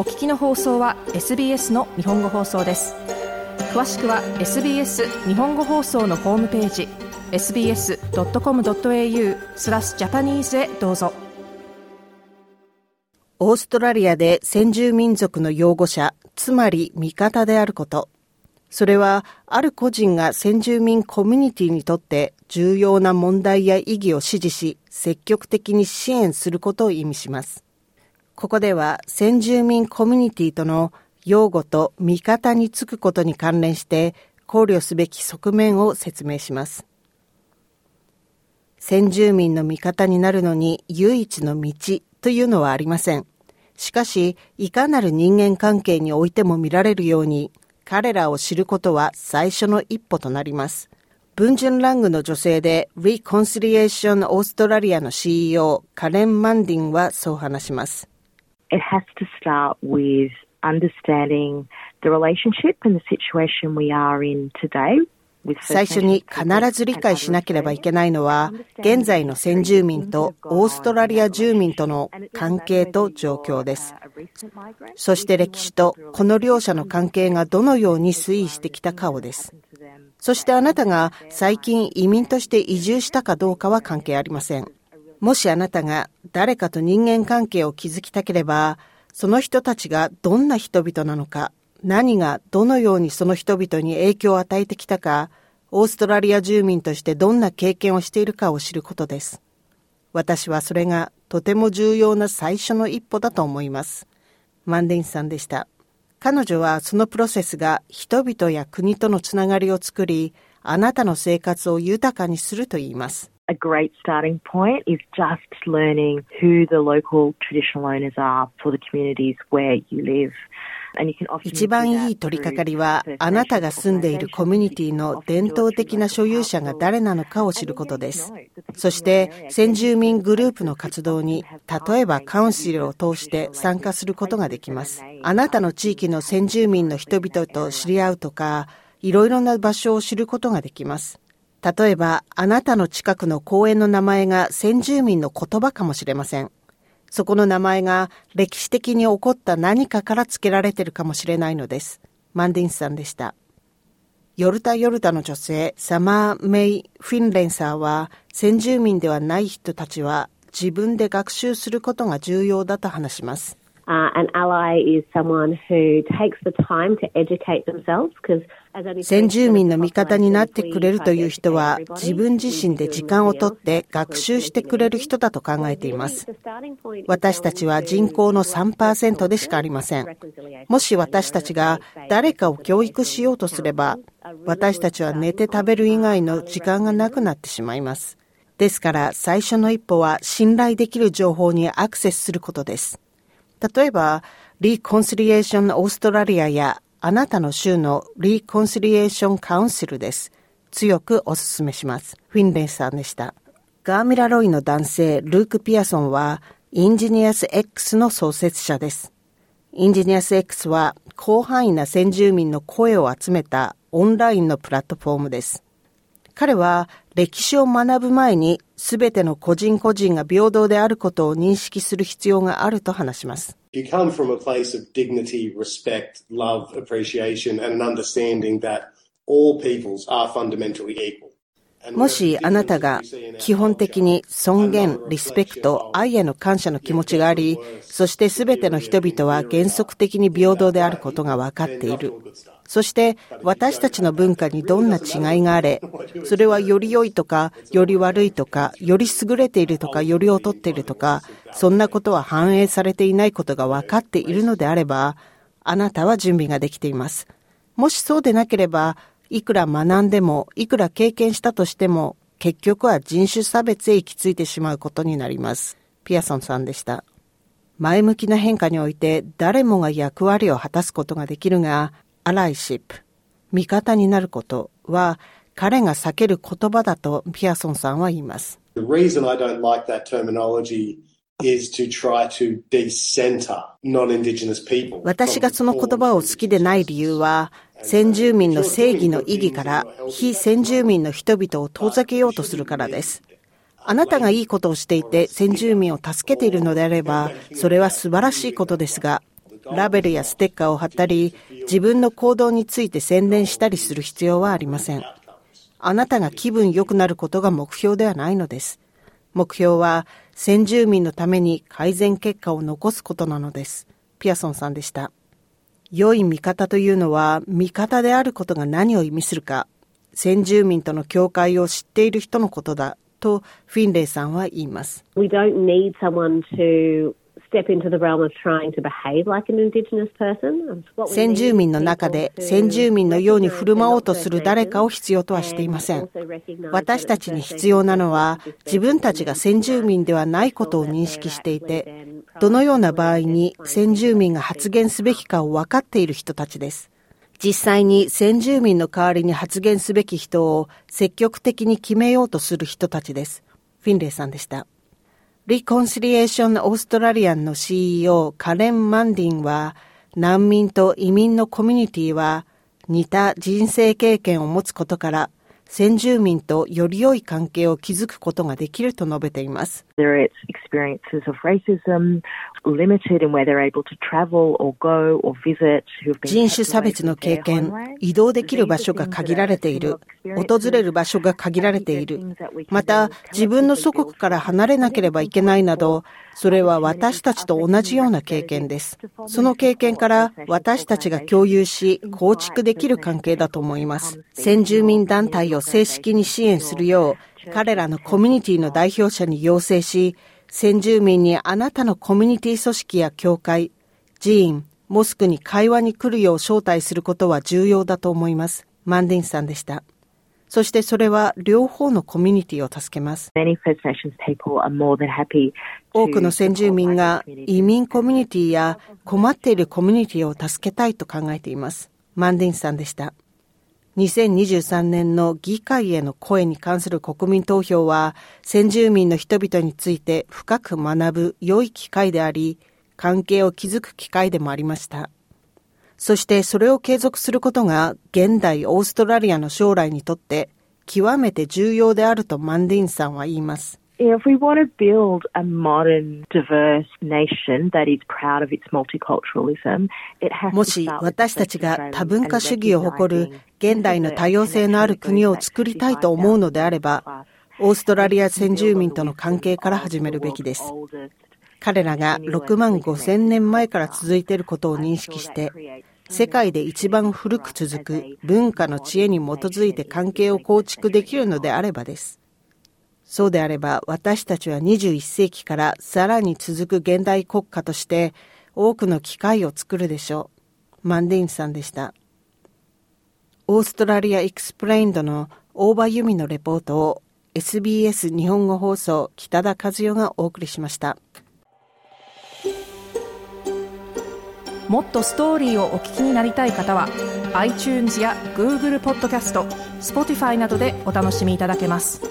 お聞きの放送は SBS の日本語放送です詳しくは SBS 日本語放送のホームページ sbs.com.au スラスジャパニーズへどうぞオーストラリアで先住民族の擁護者、つまり味方であること。それは、ある個人が先住民コミュニティにとって重要な問題や意義を支持し、積極的に支援することを意味します。ここでは先住民コミュニティとの擁護と味方につくことに関連して考慮すべき側面を説明します。先住民の味方になるのに唯一の道というのはありません。しかし、いかなる人間関係においても見られるように、彼らを知ることは最初の一歩となります。文順ラングの女性で Reconciliation オーストラリアの CEO カレン・マンディンはそう話します。It has to start with understanding the relationship and the situation we are in today 最初に必ず理解しなければいけないのは、現在の先住民とオーストラリア住民との関係と状況です。そして歴史とこの両者の関係がどのように推移してきたかをです。そしてあなたが最近移民として移住したかどうかは関係ありません。もしあなたが誰かと人間関係を築きたければ、その人たちがどんな人々なのか、何がどのようにその人々に影響を与えてきたか、オーストラリア住民としてどんな経験をしているかを知ることです。私はそれがとても重要な最初の一歩だと思います。マンディンさんでした。彼女はそのプロセスが人々や国とのつながりを作り、あなたの生活を豊かにすると言います。A great starting point is just learning who the local traditional owners are for the communities where you live. 一番いい取り掛かりは、あなたが住んでいるコミュニティの伝統的な所有者が誰なのかを知ることです。そして、先住民グループの活動に、例えばカウンシルを通して参加することができます。あなたの地域の先住民の人々と知り合うとか、いろいろな場所を知ることができます。例えば、あなたの近くの公園の名前が先住民の言葉かもしれません。そこの名前が歴史的に起こった何かから付けられているかもしれないのです。マンディンスさんでした。ヨルタ・ヨルタの女性、サマー・メイ・フィンレンサーは、先住民ではない人たちは自分で学習することが重要だと話します。Uh, an ally is someone who takes the time to educate themselves because 先住民の味方になってくれるという人は自分自身で時間をとって学習してくれる人だと考えています。私たちは人口の3%でしかありません。もし私たちが誰かを教育しようとすれば、私たちは寝て食べる以外の時間がなくなってしまいます。ですから最初の一歩は信頼できる情報にアクセスすることです。例えば、Reconciliation Australia やあなたの州の Reconciliation Council です。強くお勧めします。フィンレーさんでした。ガーミラロイの男性、ルーク・ピアソンは、インジニアス X の創設者です。 Indigenous X は、広範囲な先住民の声を集めたオンラインのプラットフォームです。彼は歴史を学ぶ前に全ての個人個人が平等であることを認識する必要があると話します。You come from a place of dignity, respect, love, appreciation and an understanding that all peoples are fundamentally equal. もしあなたが基本的に尊厳、リスペクト、愛への感謝の気持ちがあり、そして全ての人々は原則的に平等であることが分かっている。そして私たちの文化にどんな違いがあれ、それはより良いとか、より悪いとか、より優れているとか、より劣っているとか、そんなことは反映されていないことが分かっているのであれば、あなたは準備ができています。もしそうでなければ、いくら学んでも、いくら経験したとしても、結局は人種差別へ行き着いてしまうことになります。ピアソンさんでした。前向きな変化において誰もが役割を果たすことができるが、ライシップ、味方になることは彼が避ける言葉だとピアソンさんは言います。The reason I don't like that terminology 私がその言葉を好きでない理由は、先住民の正義の意義から非先住民の人々を遠ざけようとするからです。あなたがいいことをしていて先住民を助けているのであれば、それは素晴らしいことですが、ラベルやステッカーを貼ったり、自分の行動について宣伝したりする必要はありません。あなたが気分良くなることが目標ではないのです。目標は先住民のために改善結果を残すことなのです。ピアソンさんでした。良い味方というのは、味方であることが何を意味するか、先住民との境界を知っている人のことだとフィンレイさんは言います。We don't need someone to 先住民の中で先住民のように振る舞おうとする誰かを必要とはしていません。私たちに必要なのは自分たちが先住民ではないことを認識していて、どのような場合に先住民が発言すべきかを分かっている人たちです。実際に先住民の代わりに発言すべき人を積極的に決めようとする人たちです。フィンレイさんでした。リコンシリエーションオーストラリアンの CEO カレン・マンディンは難民と移民のコミュニティは似た人生経験を持つことから先住民とより良い関係を築くことができると述べています。人種差別の経験、移動できる場所が限られている、訪れる場所が限られている、また自分の祖国から離れなければいけないなど、それは私たちと同じような経験です。その経験から私たちが共有し、構築できる関係だと思います。先住民団体を正式に支援するよう、彼らのコミュニティの代表者に要請し、先住民にあなたのコミュニティ組織や教会、寺院、モスクに会話に来るよう招待することは重要だと思います。マンディンさんでした。そしてそれは両方のコミュニティを助けます。多くの先住民が移民コミュニティや困っているコミュニティを助けたいと考えています。マンディンさんでした。2023年の議会への声に関する国民投票は先住民の人々について深く学ぶ良い機会であり、関係を築く機会でもありました。そしてそれを継続することが現代オーストラリアの将来にとって極めて重要であるとマンディンさんは言います。If we want to build a modern, diverse nation that is proud of its multiculturalism, it has もし私たちが多文化主義を誇る現代の多様性のある国を作りたいと思うのであれば、オーストラリア先住民との関係から始めるべきです。彼らが6万5千年前から続いていることを認識して、世界で一番古く続く文化の知恵に基づいて関係を構築できるのであればです。そうであれば私たちは21世紀からさらに続く現代国家として多くの機会を作るでしょう。マンディンさんでした。オーストラリア・エクスプレインドの大場由美のレポートを SBS 日本語放送北田和代がお送りしました。もっとストーリーをお聞きになりたい方は iTunes や Google ポッドキャスト Spotify などでお楽しみいただけます